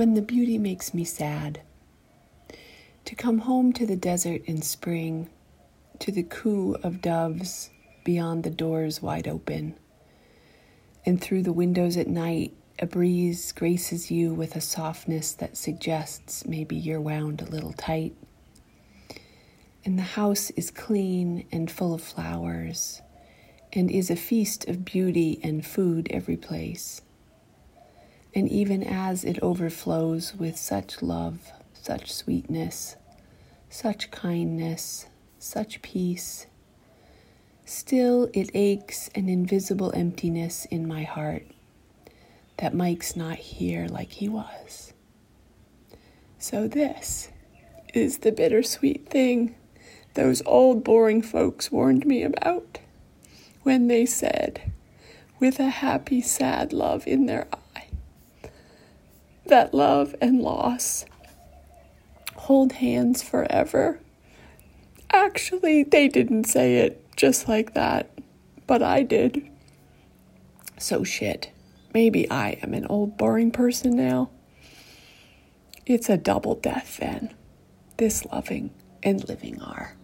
when the beauty makes me sad. To come home to the desert in spring, to the coo of doves beyond the doors wide open, and through the windows at night, a breeze graces you with a softness that suggests maybe you're wound a little tight. And the house is clean and full of flowers, and is a feast of beauty and food every place. And even as it overflows with such love, such sweetness, such kindness, such peace, still it aches an invisible emptiness in my heart that Mike's not here like he was. So, this is the bittersweet thing those old boring folks warned me about when they said, with a happy, sad love in their eye, that love and loss hold hands forever. Actually, they didn't say it just like that, but I did. So shit. Maybe I am an old boring person now. It's a double death then. This loving and living are.